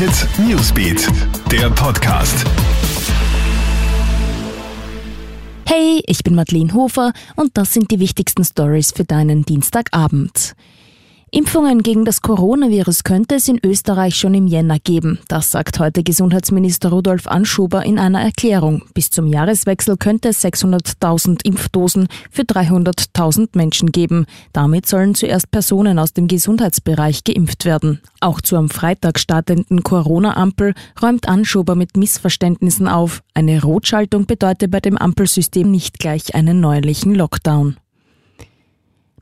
Hit Newsbeat, der Podcast. Hey, ich bin Madeleine Hofer und das sind die wichtigsten Stories für deinen Dienstagabend. Impfungen gegen das Coronavirus könnte es in Österreich schon im Jänner geben. Das sagt heute Gesundheitsminister Rudolf Anschuber in einer Erklärung. Bis zum Jahreswechsel könnte es 600.000 Impfdosen für 300.000 Menschen geben. Damit sollen zuerst Personen aus dem Gesundheitsbereich geimpft werden. Auch zur am Freitag startenden Corona-Ampel räumt Anschuber mit Missverständnissen auf. Eine Rotschaltung bedeutet bei dem Ampelsystem nicht gleich einen neuerlichen Lockdown.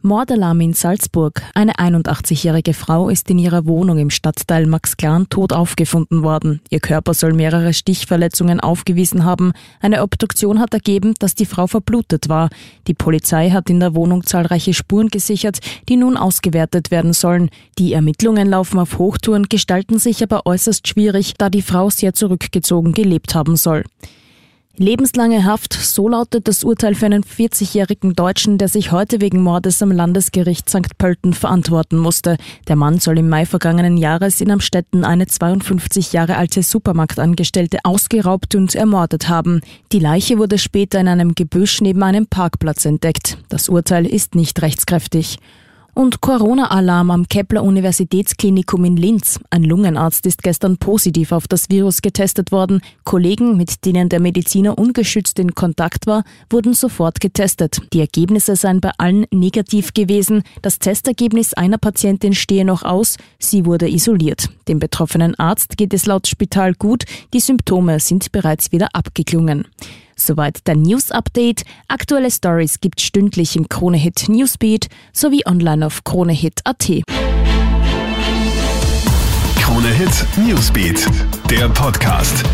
Mordalarm in Salzburg. Eine 81-jährige Frau ist in ihrer Wohnung im Stadtteil Maxklan tot aufgefunden worden. Ihr Körper soll mehrere Stichverletzungen aufgewiesen haben. Eine Obduktion hat ergeben, dass die Frau verblutet war. Die Polizei hat in der Wohnung zahlreiche Spuren gesichert, die nun ausgewertet werden sollen. Die Ermittlungen laufen auf Hochtouren, gestalten sich aber äußerst schwierig, da die Frau sehr zurückgezogen gelebt haben soll. Lebenslange Haft, so lautet das Urteil für einen 40-jährigen Deutschen, der sich heute wegen Mordes am Landesgericht St. Pölten verantworten musste. Der Mann soll im Mai vergangenen Jahres in Amstetten eine 52 Jahre alte Supermarktangestellte ausgeraubt und ermordet haben. Die Leiche wurde später in einem Gebüsch neben einem Parkplatz entdeckt. Das Urteil ist nicht rechtskräftig. Und Corona-Alarm am Kepler Universitätsklinikum in Linz. Ein Lungenarzt ist gestern positiv auf das Virus getestet worden. Kollegen, mit denen der Mediziner ungeschützt in Kontakt war, wurden sofort getestet. Die Ergebnisse seien bei allen negativ gewesen. Das Testergebnis einer Patientin stehe noch aus. Sie wurde isoliert. Dem betroffenen Arzt geht es laut Spital gut. Die Symptome sind bereits wieder abgeklungen. Soweit der News Update. Aktuelle Stories gibt stündlich im Kronehit Newsbeat sowie online auf kronehit.at. Kronehit Newsbeat, der Podcast.